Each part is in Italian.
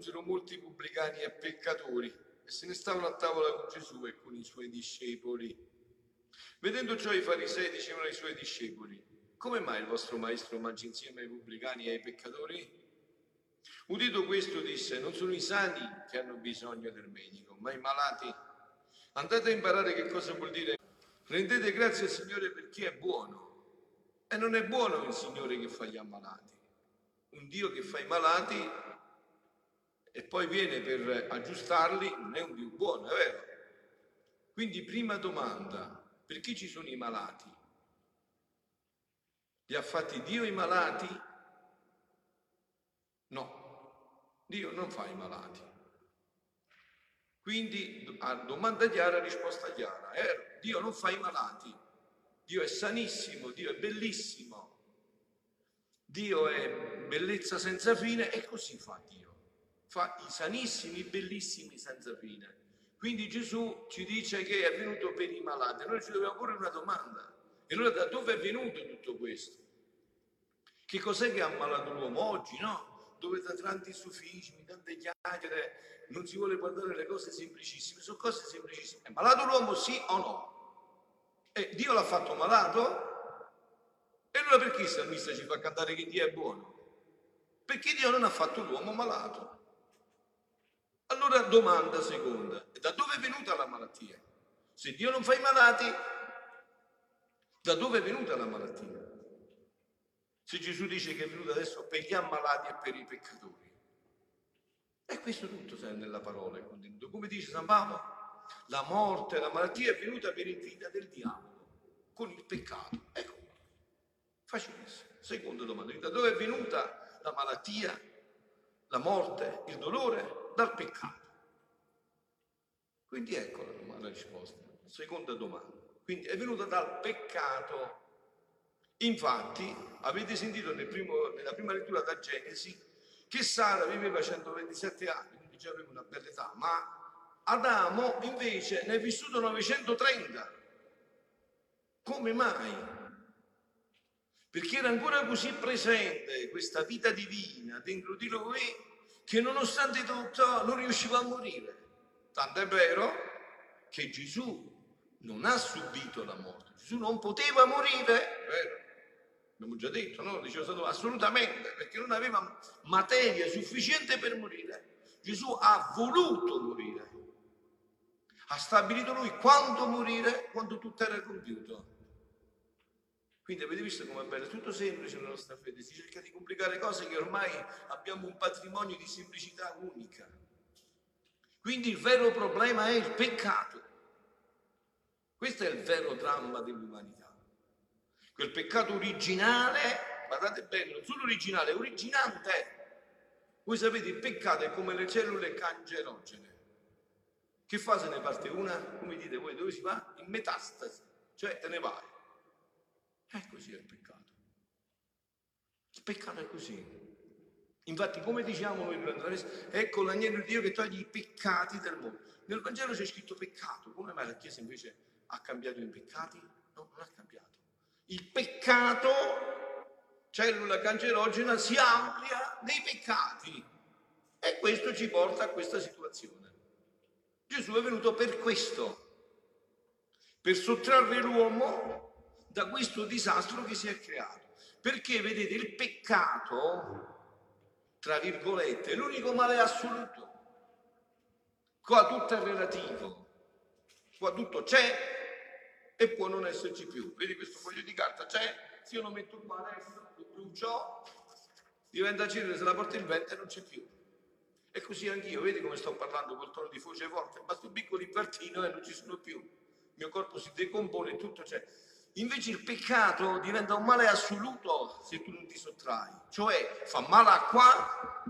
giunsero molti pubblicani e peccatori e se ne stavano a tavola con Gesù e con i suoi discepoli. Vedendo ciò i farisei dicevano ai suoi discepoli, come mai il vostro maestro mangia insieme ai pubblicani e ai peccatori? Udito questo disse, non sono i sani che hanno bisogno del medico, ma i malati. Andate a imparare che cosa vuol dire. Rendete grazie al Signore perché è buono. E non è buono il Signore che fa gli ammalati. Un Dio che fa i malati e poi viene per aggiustarli non è un Dio buono, è vero? Quindi prima domanda, perché ci sono i malati? Li ha fatti Dio i malati? No, Dio non fa i malati. Quindi a domanda chiara, risposta chiara. Eh, Dio non fa i malati. Dio è sanissimo, Dio è bellissimo. Dio è bellezza senza fine e così fa Dio. Fa i sanissimi, bellissimi senza fine. Quindi Gesù ci dice che è venuto per i malati. Noi ci dobbiamo porre una domanda. E allora da dove è venuto tutto questo? Che cos'è che ha ammalato l'uomo oggi, no? Dove da tanti sufismi, tante chiacchiere, non si vuole guardare le cose semplicissime. Sono cose semplicissime. È malato l'uomo sì o no? E Dio l'ha fatto malato? E allora perché il salmista ci fa cantare che Dio è buono? Perché Dio non ha fatto l'uomo malato. Allora domanda seconda, da dove è venuta la malattia? Se Dio non fa i malati, da dove è venuta la malattia? Se Gesù dice che è venuto adesso per gli ammalati e per i peccatori. E questo tutto sta nella parola è contenuto. Come dice San Paolo, la morte, la malattia è venuta per invidia del diavolo, con il peccato. Ecco, facilissimo. Seconda domanda, da dove è venuta la malattia, la morte, il dolore? Dal peccato. Quindi ecco la, domanda, la risposta. Seconda domanda. Quindi è venuta dal peccato Infatti, avete sentito nel primo, nella prima lettura da Genesi che Sara viveva 127 anni, quindi già aveva una bella età, ma Adamo invece ne è vissuto 930. Come mai? Perché era ancora così presente questa vita divina dentro di lui che nonostante tutto non riusciva a morire. Tanto è vero che Gesù non ha subito la morte, Gesù non poteva morire, vero? abbiamo già detto, no? Diceva stato assolutamente, perché non aveva materia sufficiente per morire. Gesù ha voluto morire. Ha stabilito lui quando morire, quando tutto era compiuto. Quindi avete visto com'è bello, è tutto semplice nella nostra fede, si cerca di complicare cose che ormai abbiamo un patrimonio di semplicità unica. Quindi il vero problema è il peccato. Questo è il vero dramma dell'umanità quel peccato originale, guardate bene, non solo originale, originante. Voi sapete, il peccato è come le cellule cancerogene. Che fa se ne parte una? Come dite voi, dove si va? In metastasi, cioè te ne vai. È così il peccato. Il peccato è così. Infatti, come diciamo ecco l'agnello di Dio che toglie i peccati del mondo. Nel Vangelo c'è scritto peccato, come mai la Chiesa invece ha cambiato i peccati? No, non ha cambiato il peccato, cellula cancerogena, si amplia nei peccati e questo ci porta a questa situazione. Gesù è venuto per questo, per sottrarre l'uomo da questo disastro che si è creato. Perché vedete, il peccato, tra virgolette, è l'unico male assoluto. Qua tutto è relativo, qua tutto c'è e può non esserci più. Vedi questo foglio di carta? C'è, se io lo metto qua adesso, lo brucio, diventa cenere, se la porta il vento e non c'è più. E così anch'io, vedi come sto parlando col tono di voce forte, basta un piccolo invertino e non ci sono più. Il mio corpo si decompone tutto c'è. Invece il peccato diventa un male assoluto se tu non ti sottrai. Cioè fa male a qua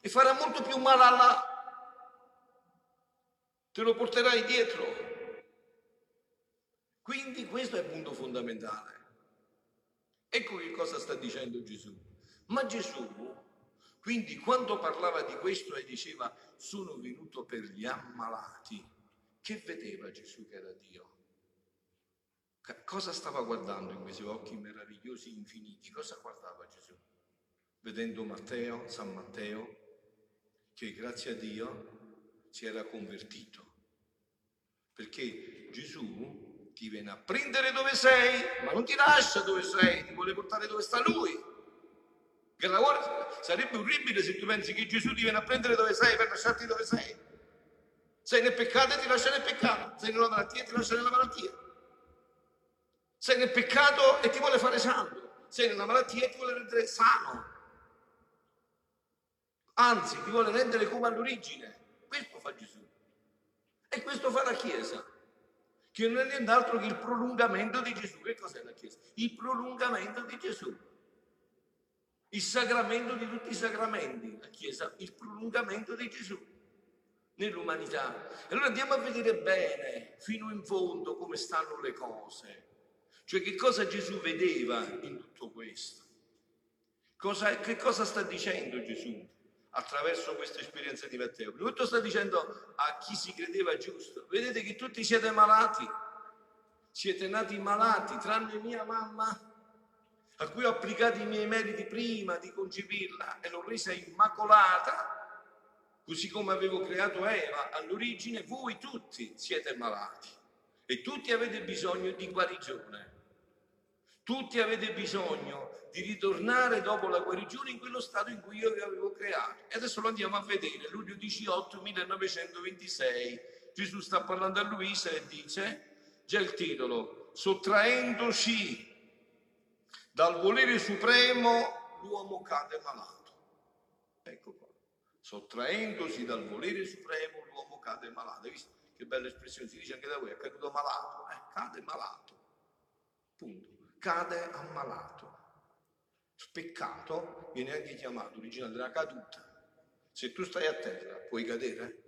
e farà molto più male a là. Te lo porterai dietro quindi questo è il punto fondamentale. Ecco che cosa sta dicendo Gesù. Ma Gesù, quindi quando parlava di questo e diceva sono venuto per gli ammalati, che vedeva Gesù che era Dio? Cosa stava guardando in quei suoi occhi meravigliosi infiniti? Cosa guardava Gesù? Vedendo Matteo, San Matteo, che grazie a Dio si era convertito. Perché Gesù ti viene a prendere dove sei, ma non ti lascia dove sei, ti vuole portare dove sta Lui. Che lavoro sarebbe orribile se tu pensi che Gesù ti viene a prendere dove sei per lasciarti dove sei. Sei nel peccato e ti lascia nel peccato, sei nella malattia e ti lascia nella malattia. Sei nel peccato e ti vuole fare santo, sei nella malattia e ti vuole rendere sano. Anzi, ti vuole rendere come all'origine. Questo fa Gesù. E questo fa la Chiesa, che non è nient'altro che il prolungamento di Gesù. Che cos'è la Chiesa? Il prolungamento di Gesù. Il sacramento di tutti i sacramenti. La Chiesa, il prolungamento di Gesù nell'umanità. E allora andiamo a vedere bene, fino in fondo, come stanno le cose. Cioè che cosa Gesù vedeva in tutto questo. Cosa, che cosa sta dicendo Gesù? attraverso questa esperienza di Matteo. Prima tutto sta dicendo a chi si credeva giusto, vedete che tutti siete malati, siete nati malati, tranne mia mamma, a cui ho applicato i miei meriti prima di concepirla e l'ho resa immacolata, così come avevo creato Eva all'origine, voi tutti siete malati e tutti avete bisogno di guarigione. Tutti avete bisogno di ritornare dopo la guarigione in quello stato in cui io vi avevo creato. E adesso lo andiamo a vedere, luglio 18 1926. Gesù sta parlando a Luisa e dice, già il titolo, sottraendosi dal volere supremo l'uomo cade malato. Ecco qua, sottraendosi dal volere supremo l'uomo cade malato. Hai visto che bella espressione si dice anche da voi, è caduto malato, eh, cade malato. Punto, cade ammalato peccato viene anche chiamato originale della caduta. Se tu stai a terra, puoi cadere?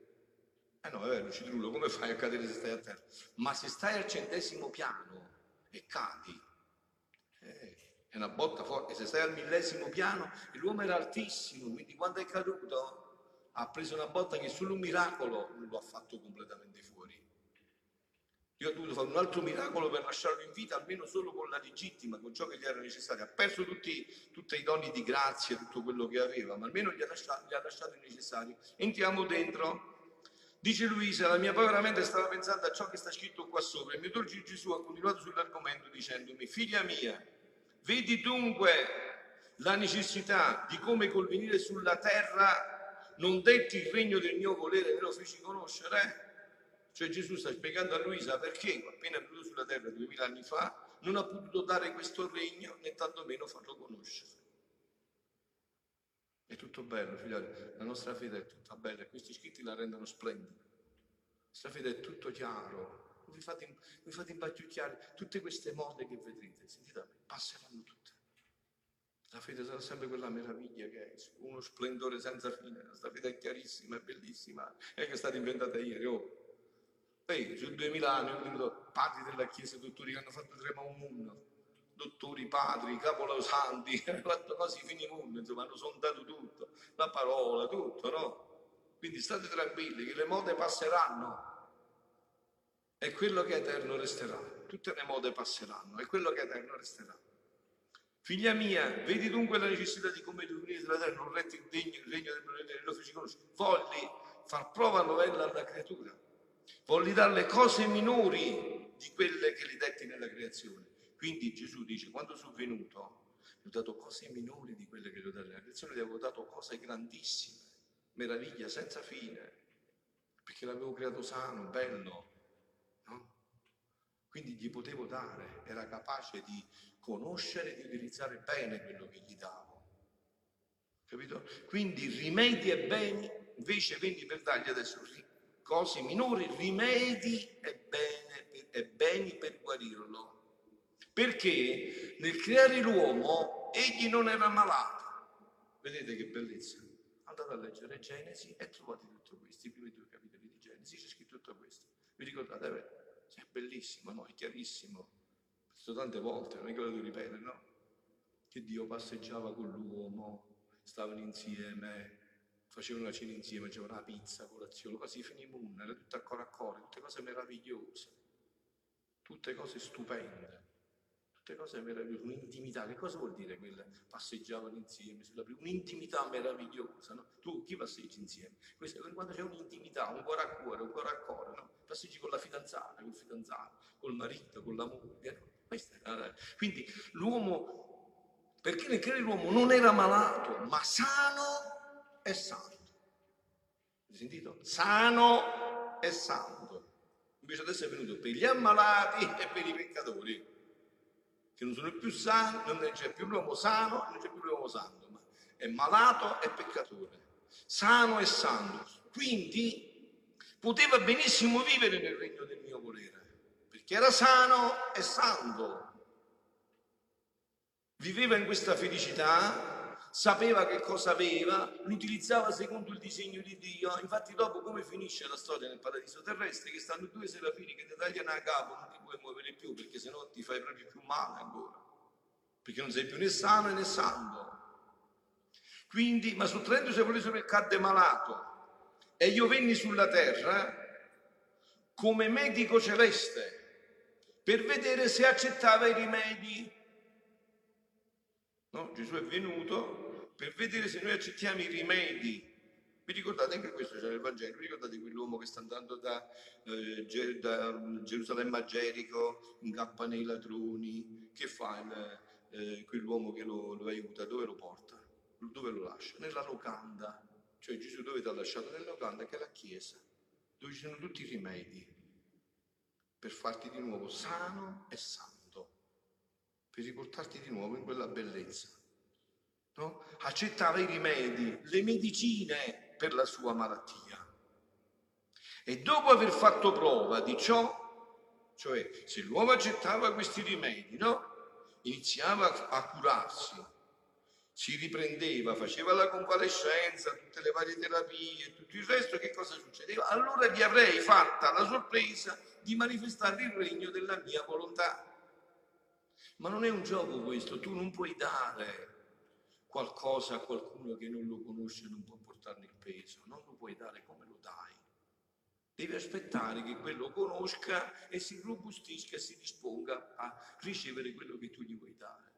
Eh no, è vero, Citrullo, come fai a cadere se stai a terra? Ma se stai al centesimo piano e cadi, eh, è una botta forte. Se stai al millesimo piano, l'uomo era altissimo, quindi quando è caduto ha preso una botta che solo un miracolo lo ha fatto completamente fuori. Io ho dovuto fare un altro miracolo per lasciarlo in vita, almeno solo con la legittima, con ciò che gli era necessario. Ha perso tutti, tutti i doni di grazia, tutto quello che aveva, ma almeno gli ha lasciato, gli ha lasciato il necessario. Entriamo dentro. Dice Luisa, la mia povera mente stava pensando a ciò che sta scritto qua sopra. Il mio dolce Gesù ha continuato sull'argomento dicendomi, figlia mia, vedi dunque la necessità di come col venire sulla terra non detti il regno del mio volere, me lo feci conoscere? Cioè Gesù sta spiegando a Luisa perché, appena venuto sulla terra duemila anni fa, non ha potuto dare questo regno né tantomeno farlo conoscere. È tutto bello, figlioli. La nostra fede è tutta bella questi scritti la rendono splendida. La nostra fede è tutto chiaro. Vi fate, vi fate imbacchiucchiare. Tutte queste mode che vedrete, sentite passeranno tutte. La fede sarà sempre quella meraviglia che è, uno splendore senza fine. La fede è chiarissima, è bellissima. È che è stata inventata ieri. Oh. Poi sul 2000 anni ho venuto padri della Chiesa, dottori che hanno fatto tre mondo, dottori, padri, capolosanti, hanno fatto cose fini mondo, insomma hanno sondato tutto, la parola, tutto, no? Quindi state tranquilli che le mode passeranno e quello che è eterno resterà. Tutte le mode passeranno e quello che è eterno resterà. Figlia mia, vedi dunque la necessità di come tu venire della terra, non retti il degno, il regno del monete, lo feci conoscere. Volli far prova novella alla creatura Volli dare le cose minori di quelle che li detti nella creazione. Quindi Gesù dice, quando sono venuto, gli ho dato cose minori di quelle che gli ho dato nella creazione, gli avevo dato cose grandissime, meraviglia senza fine, perché l'avevo creato sano, bello? Quindi gli potevo dare, era capace di conoscere e di utilizzare bene quello che gli davo. Capito? Quindi rimedi e beni, invece vendi per dargli adesso cose minori, rimedi e, bene, e beni per guarirlo. Perché nel creare l'uomo egli non era malato. Vedete che bellezza. Andate a leggere Genesi e trovate tutto questo, i primi due capitoli di Genesi, c'è scritto tutto questo. Vi ricordate? Beh, è bellissimo, no? È chiarissimo. Visto tante volte, non è che lo devo ripetere, no? Che Dio passeggiava con l'uomo, stavano insieme, facevano una cena insieme, facevano la pizza, colazione, quasi finimmo una, era tutto a cuore a cuore, tutte cose meravigliose, tutte cose stupende. Tutte cose meravigliose, un'intimità. Che cosa vuol dire quella? Passeggiavano insieme sulla prima, un'intimità meravigliosa, no? Tu chi passeggi insieme? Questo, quando c'è un'intimità, un cuore a cuore, un cuore a cuore, no? Passeggi con la fidanzata, col fidanzato, col marito, con la moglie. No? È, quindi l'uomo, perché nel credere l'uomo non era malato, ma sano e santo. Hai sentito? Sano e santo. Invece adesso è venuto per gli ammalati e per i peccatori che non sono più sani, non c'è più l'uomo sano, non c'è più l'uomo santo, ma è malato e peccatore, sano e santo. Quindi poteva benissimo vivere nel regno del mio volere, perché era sano e santo. Viveva in questa felicità, sapeva che cosa aveva, l'utilizzava secondo il disegno di Dio. Infatti dopo come finisce la storia nel paradiso terrestre? Che stanno due serafini che ti tagliano a capo, più perché sennò ti fai proprio più male ancora. Perché non sei più né sano né santo. Quindi, ma sottraendosi a quello cadde malato. E io venni sulla terra come medico celeste per vedere se accettava i rimedi. No? Gesù è venuto per vedere se noi accettiamo i rimedi vi ricordate anche questo c'è nel Vangelo? Vi ricordate quell'uomo che sta andando da, eh, da Gerusalemme a Gerico, incappa nei ladroni? Che fa il, eh, quell'uomo che lo, lo, aiuta? Dove lo porta? Dove lo lascia? Nella locanda. Cioè Gesù dove ti ha lasciato? Nella locanda che è la Chiesa, dove ci sono tutti i rimedi per farti di nuovo sano e santo, per riportarti di nuovo in quella bellezza. No? Accettava i rimedi, le medicine per la sua malattia. E dopo aver fatto prova di ciò, cioè se l'uomo accettava questi rimedi, no? iniziava a curarsi, si riprendeva, faceva la convalescenza, tutte le varie terapie tutto il resto, che cosa succedeva? Allora gli avrei fatta la sorpresa di manifestare il regno della mia volontà. Ma non è un gioco questo, tu non puoi dare qualcosa a qualcuno che non lo conosce, non può portarne il peso, non lo puoi dare come lo dai. Devi aspettare che quello conosca e si robustisca e si disponga a ricevere quello che tu gli vuoi dare.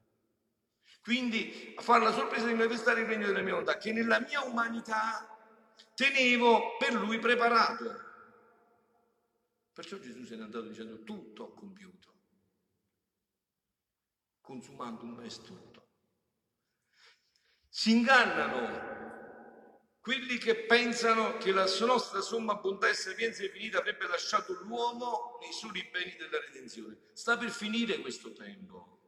Quindi a fare la sorpresa di manifestare il regno della mia volontà, che nella mia umanità tenevo per lui preparato. Perciò Gesù se n'è andato dicendo tutto ho compiuto, consumando un mes tutto. Si ingannano quelli che pensano che la nostra somma bontà e sapienza infinita avrebbe lasciato l'uomo nei soli beni della redenzione. Sta per finire questo tempo.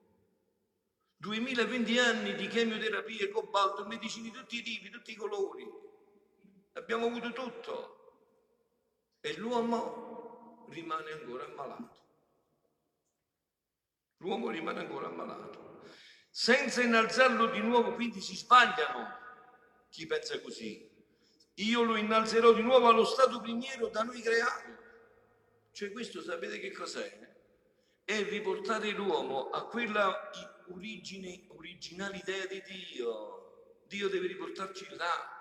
2020 anni di chemioterapie, cobalto, medicine di tutti i tipi, tutti i colori. Abbiamo avuto tutto. E l'uomo rimane ancora ammalato. L'uomo rimane ancora ammalato senza innalzarlo di nuovo, quindi si sbagliano chi pensa così. Io lo innalzerò di nuovo allo stato primiero da noi creato. Cioè questo sapete che cos'è? È riportare l'uomo a quella origine, originale idea di Dio. Dio deve riportarci là.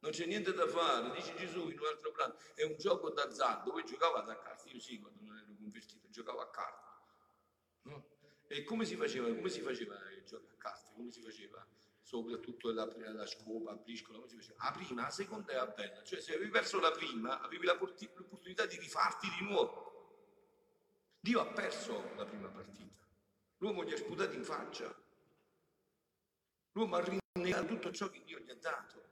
Non c'è niente da fare, dice Gesù in un altro brano, è un gioco d'azzardo. Voi giocavate a carte, io sì, quando non ero convertito, giocavo a carte. No? E come si faceva? Come si faceva il gioco a carte? Come si faceva? Soprattutto la, la scopa, a briscola, come si faceva? La prima, la seconda era bella, cioè se avevi perso la prima, avevi l'opportunità di rifarti di nuovo. Dio ha perso la prima partita. L'uomo gli ha sputato in faccia. L'uomo ha rinnegato tutto ciò che Dio gli ha dato.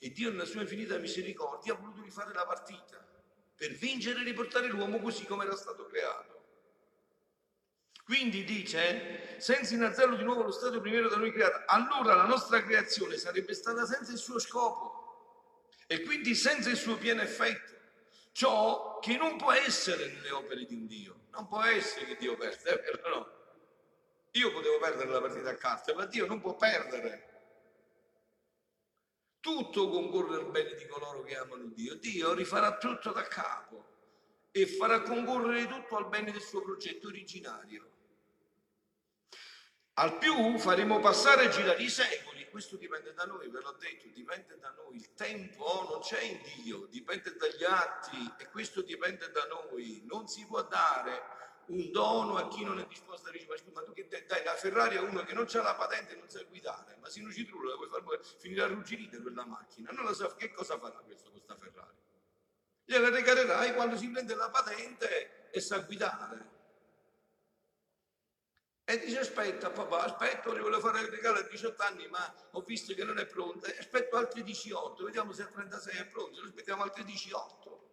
E Dio nella sua infinita misericordia ha voluto rifare la partita per vincere e riportare l'uomo così come era stato creato. Quindi dice, senza innalzarlo di nuovo allo stato primiero da noi creato, allora la nostra creazione sarebbe stata senza il suo scopo e quindi senza il suo pieno effetto. Ciò che non può essere nelle opere di un Dio. Non può essere che Dio perde, è vero no? Io potevo perdere la partita a carte, ma Dio non può perdere. Tutto concorre al bene di coloro che amano Dio. Dio rifarà tutto da capo e farà concorrere tutto al bene del suo progetto originario. Al più faremo passare girare i secoli, questo dipende da noi, ve l'ho detto, dipende da noi. Il tempo non c'è in Dio, dipende dagli atti e questo dipende da noi. Non si può dare un dono a chi non è disposto a ricevere. Ma tu che dai la Ferrari a uno che non ha la patente e non sa guidare, ma se non ci trullo la vuoi far finire arrugginita quella macchina, non lo so che cosa farà questo questa Ferrari. Gliela regalerai quando si prende la patente e sa guidare. E dice aspetta papà, aspetta, io volevo fare il regalo a 18 anni ma ho visto che non è pronta, aspetto altri 18, vediamo se a 36 è pronto, aspettiamo altri 18.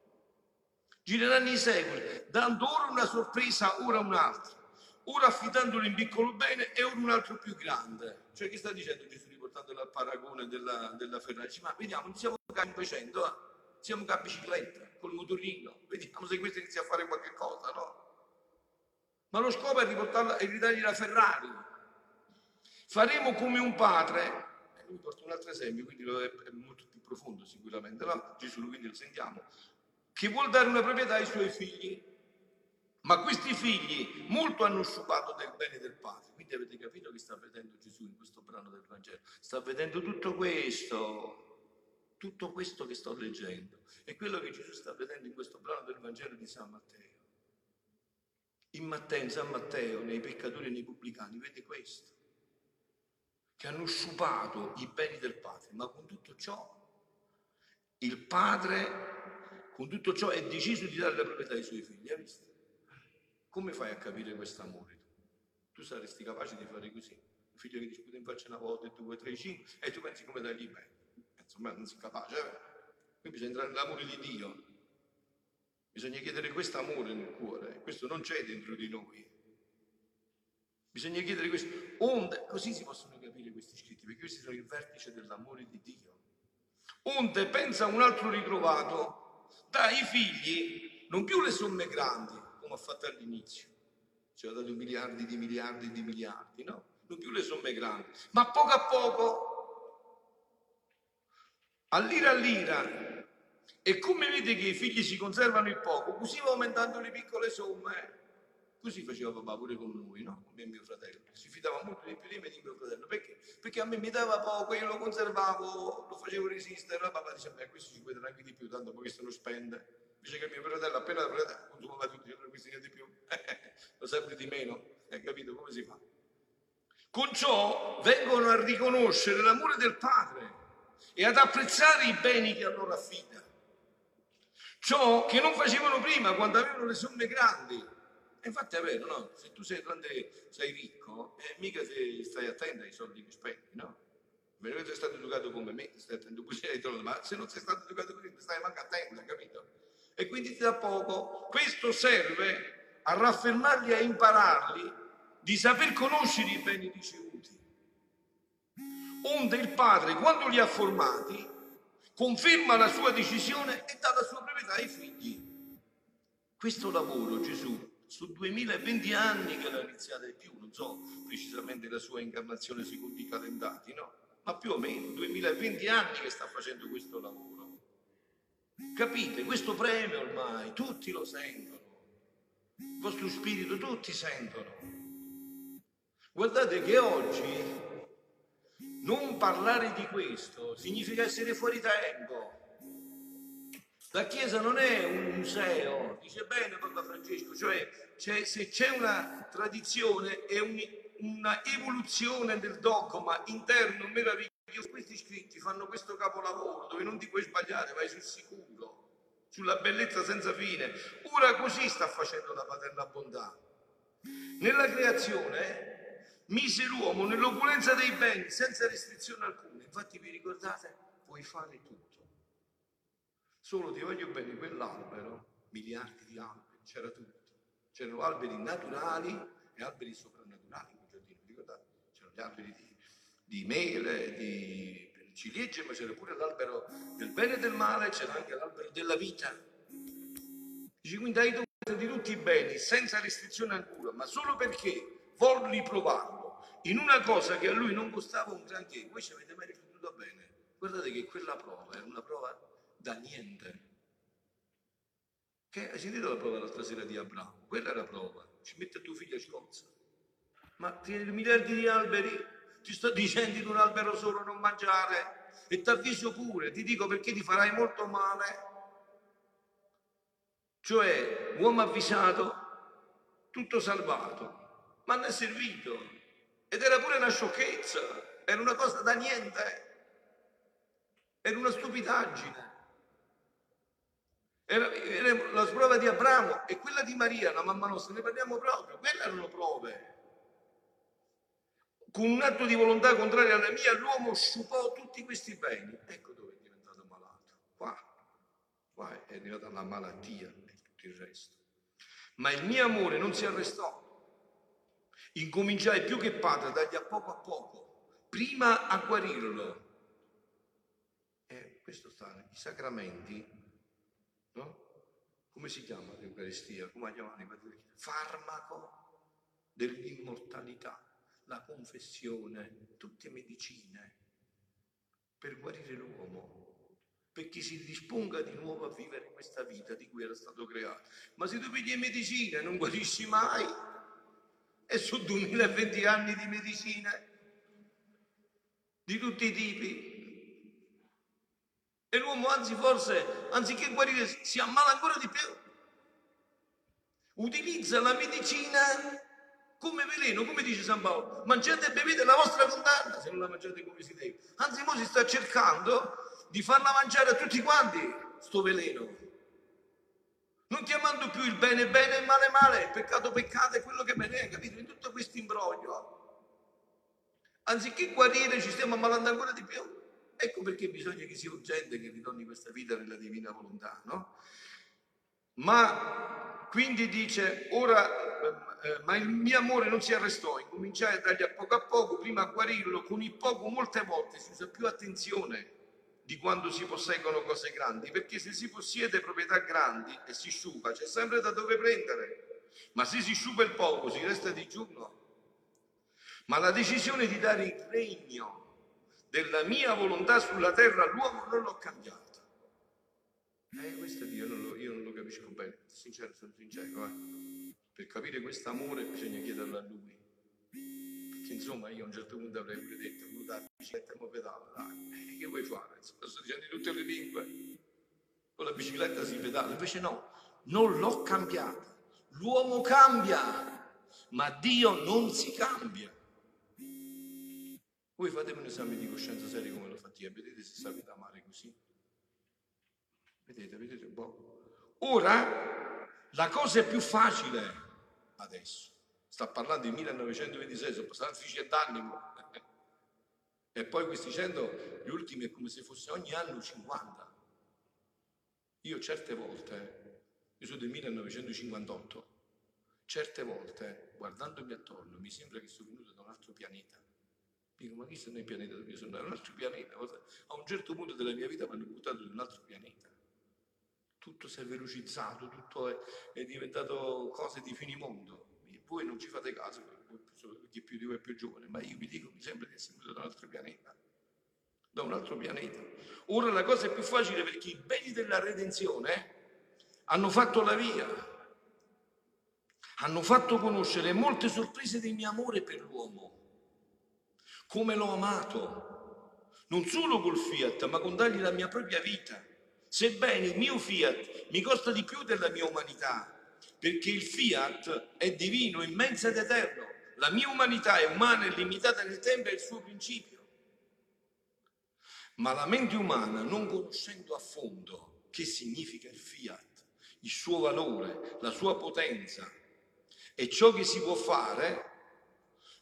Gireranno i secoli, dando ora una sorpresa, ora un'altra, ora affidandolo in piccolo bene e ora un altro più grande. Cioè che sta dicendo Gesù riportando al paragone della, della Ferrari? Ma vediamo, iniziamo a facendo, eh? siamo a bicicletta, col motorino, vediamo se questo inizia a fare qualche cosa, no? Ma lo scopo è riportarla e ridargli la Ferrari. Faremo come un padre, e lui porta un altro esempio, quindi è molto più profondo sicuramente, no? Gesù quindi lo sentiamo, che vuol dare una proprietà ai suoi figli. Ma questi figli molto hanno sciupato del bene del padre. Quindi avete capito che sta vedendo Gesù in questo brano del Vangelo? Sta vedendo tutto questo, tutto questo che sto leggendo. È quello che Gesù sta vedendo in questo brano del Vangelo di San Matteo. In Matteo, in San Matteo, nei peccatori e nei pubblicani, vede questo. Che hanno sciupato i beni del padre, ma con tutto ciò il padre con tutto ciò è deciso di dare la proprietà ai suoi figli. Hai visto? Come fai a capire questo amore? Tu saresti capace di fare così. Un figlio che discute in faccia una volta, due, tre, cinque, e tu pensi come dai bene. Insomma, non sei capace. Eh? Qui bisogna entrare nell'amore di Dio. Bisogna chiedere questo amore nel cuore. Questo non c'è dentro di noi. Bisogna chiedere questo. Onde, così si possono capire questi scritti, perché questi sono il vertice dell'amore di Dio. Onde pensa un altro ritrovato dai figli non più le somme grandi, come ha fatto all'inizio, ci ha dato miliardi di miliardi di miliardi, no? Non più le somme grandi, ma poco a poco, all'ira all'ira. E come vede che i figli si conservano il poco, così va aumentando le piccole somme. Così faceva papà pure con noi, no? Con me e mio fratello. Si fidava molto di più di me e di mio fratello. Perché? Perché a me mi dava poco, io lo conservavo, lo facevo resistere. La papà diceva, beh, questo ci guadagna anche di più, tanto poi questo lo spende. Invece che mio fratello appena consumava tutto, non questo di più. lo sempre di meno. Hai capito come si fa? Con ciò vengono a riconoscere l'amore del Padre e ad apprezzare i beni che a loro affida. Ciò che non facevano prima quando avevano le somme grandi infatti è vero, no? Se tu sei grande, sei ricco, eh, mica se stai attento ai soldi che spendi, no? Che sei stato educato come me, stai attento così ai ma se non sei stato educato così, stai manca attento, capito? E quindi ti poco. Questo serve a raffermarli, a impararli, di saper conoscere i beni ricevuti. Onde il padre, quando li ha formati, conferma la sua decisione e dà la sua proprietà ai figli. Questo lavoro Gesù su 2020 anni che l'ha iniziata di più, non so precisamente la sua incarnazione secondo i calendari, no? Ma più o meno 2020 anni che sta facendo questo lavoro. Capite? Questo premio ormai tutti lo sentono. Il vostro spirito tutti sentono. Guardate che oggi non parlare di questo significa essere fuori tempo. La Chiesa non è un museo, dice bene Papa Francesco, cioè c'è, se c'è una tradizione e un, una evoluzione del dogma interno meraviglioso, questi scritti fanno questo capolavoro dove non ti puoi sbagliare, vai sul sicuro, sulla bellezza senza fine. Ora così sta facendo la paterna bontà. Nella creazione mise l'uomo nell'opulenza dei beni senza restrizione alcuna. Infatti vi ricordate? Puoi fare tutto. Solo ti voglio bene quell'albero, miliardi di alberi, c'era tutto. C'erano alberi naturali e alberi soprannaturali in quel giardino, ricordate? C'erano gli alberi di, di mele, di ciliegie, ma c'era pure l'albero del bene e del male, c'era anche l'albero della vita. Dice quindi hai dovuto di tutti i beni, senza restrizione alcuna, ma solo perché volli provarlo in una cosa che a lui non costava un granché. Voi ci avete mai riflettuto bene? Guardate che quella prova era una prova da niente. Che hai sentito la prova l'altra sera di Abramo? Quella è la prova. Ci mette tuo figlio a scozza. Ma tieni miliardi di alberi, ti sto dicendo in un albero solo non mangiare e ti avviso pure, ti dico perché ti farai molto male. Cioè, uomo avvisato, tutto salvato, ma non è servito. Ed era pure una sciocchezza, era una cosa da niente, era una stupidaggine. Era, era la prova di Abramo e quella di Maria, la mamma nostra, ne parliamo proprio, quelle erano prove. Con un atto di volontà contraria alla mia, l'uomo sciupò tutti questi beni. Ecco dove è diventato malato. Qua, qua è arrivata la malattia e tutto il resto. Ma il mio amore non si arrestò. Incominciai più che padre a dargli a poco a poco, prima a guarirlo. E questo sta, i sacramenti no? Come si chiama l'Eucaristia? Come la chiamano? Farmaco dell'immortalità, la confessione, tutte medicine per guarire l'uomo, perché si disponga di nuovo a vivere questa vita di cui era stato creato. Ma se tu pigli medicina e non guarisci mai, e su 2020 anni di medicine di tutti i tipi, e l'uomo anzi forse, anziché guarire, si ammala ancora di più. Utilizza la medicina come veleno, come dice San Paolo. Mangiate e bevete la vostra condanna se non la mangiate come si deve. Anzi, ora si sta cercando di farla mangiare a tutti quanti, sto veleno. Non chiamando più il bene bene e male male, peccato peccato è quello che me ne è, capito? In tutto questo imbroglio. Anziché guarire ci stiamo ammalando ancora di più. Ecco perché bisogna che sia urgente che ritorni questa vita nella divina volontà, no? Ma quindi dice, ora, eh, ma il mio amore non si arrestò, incominciai a dargli a poco a poco, prima a guarirlo, con il poco molte volte si usa più attenzione di quando si posseggono cose grandi, perché se si possiede proprietà grandi e si sciupa, c'è sempre da dove prendere, ma se si sciupa il poco, si resta digiuno. Ma la decisione di dare il regno della mia volontà sulla terra l'uomo non l'ho cambiata. Eh, questo io non lo, io non lo capisco bene, sincero, sono sincero, eh. Per capire questo amore bisogna chiederlo a lui. Perché insomma io a un certo punto avrei pure detto, voluto la bicicletta e pedale, dai, che vuoi fare? Sto dicendo tutte le lingue. Con la bicicletta si pedala, invece no, non l'ho cambiata. L'uomo cambia, ma Dio non si cambia. Voi fatemi un esame di coscienza serio come lo fate vedete se sapete amare così. Vedete, vedete un po'. Ora, la cosa è più facile adesso. Sta parlando di 1926, sono passati 100 anni. E poi questi 100, gli ultimi è come se fosse ogni anno 50. Io certe volte, io sono del 1958, certe volte, guardandomi attorno, mi sembra che sono venuto da un altro pianeta. Dico, ma chi sono i pianeti dove io sono? È un altro pianeta. A un certo punto della mia vita mi hanno buttato in un altro pianeta. Tutto si è velocizzato, tutto è, è diventato cose di finimondo. Voi non ci fate caso, chi più di voi è più giovane, ma io vi dico, mi sembra di essere da un altro pianeta. Da un altro pianeta. Ora la cosa è più facile perché i beni della redenzione hanno fatto la via, hanno fatto conoscere molte sorprese del mio amore per l'uomo come l'ho amato, non solo col fiat, ma con dargli la mia propria vita. Sebbene il mio fiat mi costa di più della mia umanità, perché il fiat è divino, immenso ed eterno. La mia umanità è umana e limitata nel tempo e il suo principio. Ma la mente umana, non conoscendo a fondo che significa il fiat, il suo valore, la sua potenza e ciò che si può fare,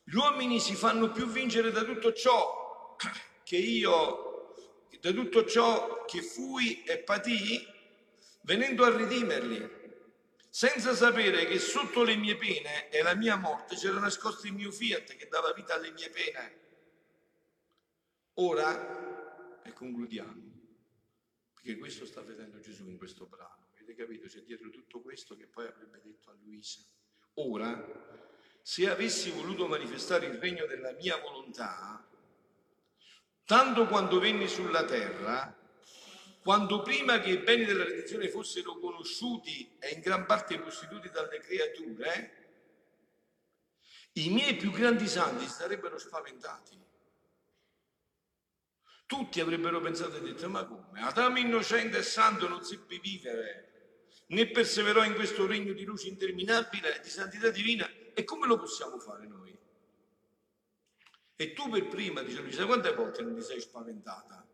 gli uomini si fanno più vincere da tutto ciò che io, da tutto ciò che fui e patii, venendo a redimerli, senza sapere che sotto le mie pene e la mia morte c'era nascosto il mio fiat che dava vita alle mie pene. Ora, e concludiamo, perché questo sta vedendo Gesù in questo brano, avete capito? C'è dietro tutto questo che poi avrebbe detto a Luisa. Ora, se avessi voluto manifestare il regno della mia volontà, tanto quando venni sulla terra, quando prima che i beni della redenzione fossero conosciuti e in gran parte posseduti dalle creature, i miei più grandi santi sarebbero spaventati. Tutti avrebbero pensato e detto, ma come? Adamo innocente e santo non seppe vivere né perseverò in questo regno di luce interminabile di santità divina. E come lo possiamo fare noi? E tu per prima, dice lui, sai quante volte non ti sei spaventata?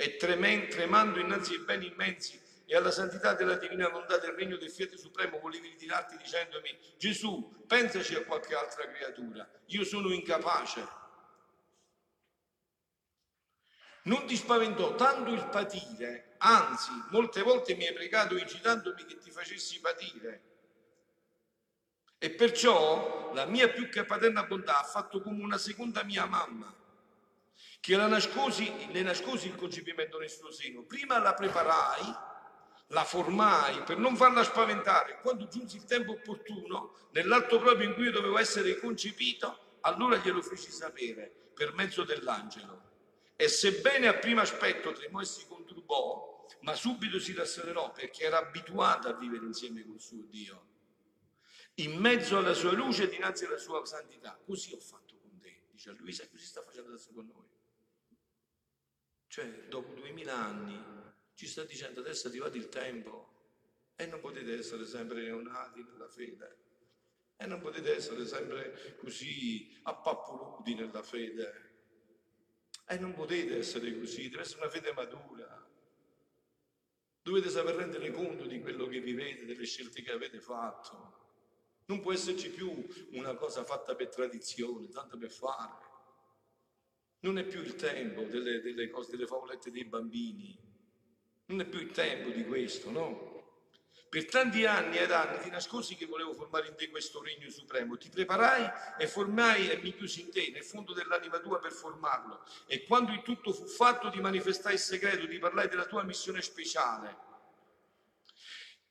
E tremando innanzi ai beni immensi e alla santità della divina volontà del regno del Fiat Supremo volevi ritirarti dicendomi Gesù, pensaci a qualche altra creatura, io sono incapace. Non ti spaventò tanto il patire, anzi, molte volte mi hai pregato incitandomi che ti facessi patire. E perciò la mia più che paterna bontà ha fatto come una seconda mia mamma, che la nascosi, le nascosi il concepimento nel suo seno. Prima la preparai, la formai per non farla spaventare. Quando giunse il tempo opportuno, nell'atto proprio in cui io dovevo essere concepito, allora glielo feci sapere per mezzo dell'angelo. E sebbene a primo aspetto tremò e si conturbò, ma subito si rasserenò perché era abituata a vivere insieme col suo Dio in mezzo alla sua luce e dinanzi alla sua santità. Così ho fatto con te, dice a Luisa, così sta facendo adesso con noi. Cioè, dopo duemila anni ci sta dicendo adesso è arrivato il tempo e non potete essere sempre neonati nella fede e non potete essere sempre così appappoluti nella fede e non potete essere così, deve essere una fede matura. Dovete saper rendere conto di quello che vivete, delle scelte che avete fatto. Non può esserci più una cosa fatta per tradizione, tanto per fare. Non è più il tempo delle, delle cose, delle favolette dei bambini. Non è più il tempo di questo, no? Per tanti anni ed anni ti nascosi che volevo formare in te questo regno supremo. Ti preparai e formai e mi chiusi in te, nel fondo dell'anima tua per formarlo. E quando il tutto fu fatto ti manifestai il segreto, ti parlai della tua missione speciale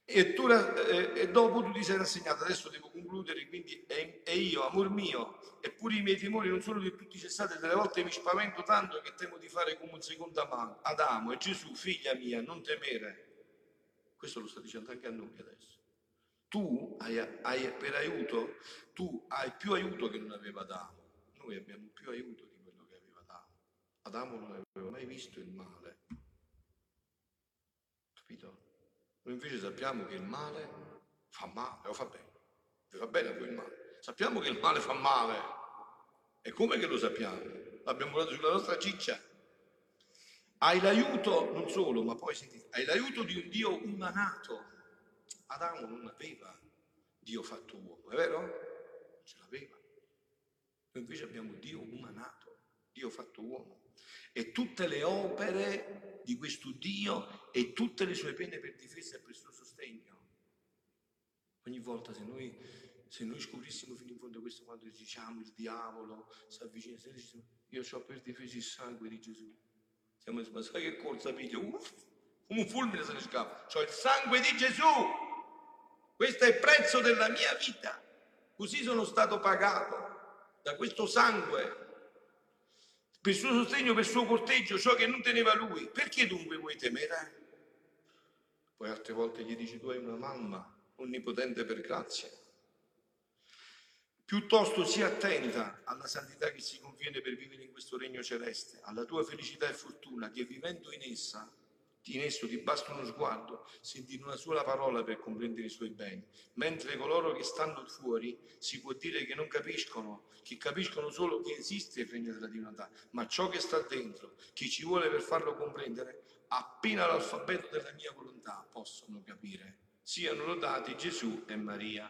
e, tu, eh, e, dopo tu ti sei rassegnato, adesso devo concludere, quindi e, e, io, amor mio, eppure i miei timori non sono di tutti cessati, delle volte mi spavento tanto che temo di fare come un secondo Adamo e Gesù, figlia mia, non temere. Questo lo sta dicendo anche a noi adesso. Tu hai, hai per aiuto, tu hai più aiuto che non aveva Adamo. Noi abbiamo più aiuto di quello che aveva Adamo. Adamo non aveva mai visto il male. Capito? Noi invece sappiamo che il male fa male o fa bene. Vi fa bene a voi il male. Sappiamo che il male fa male. E come che lo sappiamo? L'abbiamo dato sulla nostra ciccia. Hai l'aiuto, non solo, ma poi sentite, hai l'aiuto di un Dio umanato. Adamo non aveva Dio fatto uomo, è vero? Ce l'aveva. Noi invece abbiamo Dio umanato, Dio fatto uomo e tutte le opere di questo Dio e tutte le sue pene per difesa e per il suo sostegno. Ogni volta se noi, se noi scoprissimo fino in fondo questo quando diciamo il diavolo si avvicina, se diciamo, io ho per difesa il sangue di Gesù. Siamo, ma sai che corsa piglia? Come un fulmine se ne scappa. C'ho il sangue di Gesù. Questo è il prezzo della mia vita. Così sono stato pagato da questo sangue per il suo sostegno, per il suo corteggio, ciò che non teneva lui. Perché dunque vuoi temere? Poi altre volte gli dici tu hai una mamma onnipotente per grazia. Piuttosto sii attenta alla santità che si conviene per vivere in questo regno celeste, alla tua felicità e fortuna che vivendo in essa in esso ti basta uno sguardo, sentire una sola parola per comprendere i suoi beni, mentre coloro che stanno fuori si può dire che non capiscono, che capiscono solo che esiste il regno della divinità, ma ciò che sta dentro, chi ci vuole per farlo comprendere, appena l'alfabeto della mia volontà possono capire. Siano lodati Gesù e Maria.